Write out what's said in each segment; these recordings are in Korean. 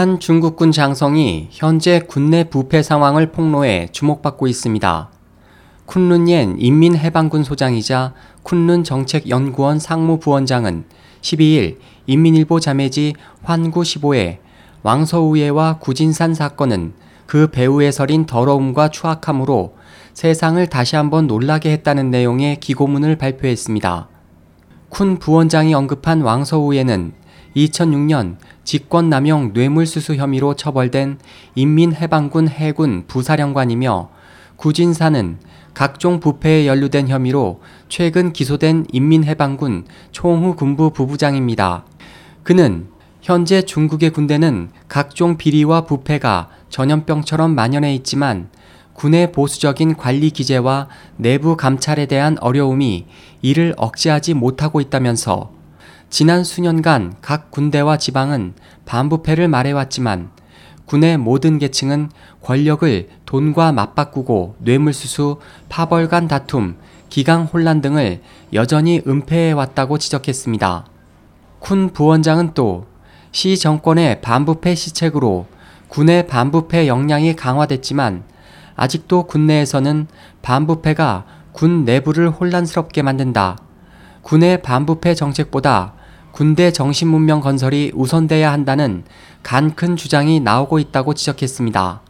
한 중국군 장성이 현재 군내 부패 상황을 폭로해 주목받고 있습니다. 쿤룬옌 인민해방군 소장이자 쿤룬 정책연구원 상무부원장은 12일 인민일보 자매지 환구 15에 왕서우예와 구진산 사건은 그 배후에 서린 더러움과 추악함으로 세상을 다시 한번 놀라게 했다는 내용의 기고문을 발표했습니다. 쿤 부원장이 언급한 왕서우예는 2006년 직권남용 뇌물수수 혐의로 처벌된 인민해방군 해군 부사령관이며 구진사는 각종 부패에 연루된 혐의로 최근 기소된 인민해방군 총후 군부 부부장입니다. 그는 현재 중국의 군대는 각종 비리와 부패가 전염병처럼 만연해 있지만 군의 보수적인 관리 기제와 내부 감찰에 대한 어려움이 이를 억제하지 못하고 있다면서 지난 수년간 각 군대와 지방은 반부패를 말해왔지만 군의 모든 계층은 권력을 돈과 맞바꾸고 뇌물수수, 파벌 간 다툼, 기강 혼란 등을 여전히 은폐해왔다고 지적했습니다. 쿤 부원장은 또 시 정권의 반부패 시책으로 군의 반부패 역량이 강화됐지만 아직도 군내에서는 반부패가 군 내부를 혼란스럽게 만든다. 군의 반부패 정책보다 군대 정신문명 건설이 우선돼야 한다는 간 큰 주장이 나오고 있다고 지적했습니다.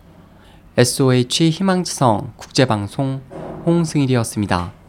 SOH 희망지성 국제방송 홍승일이었습니다.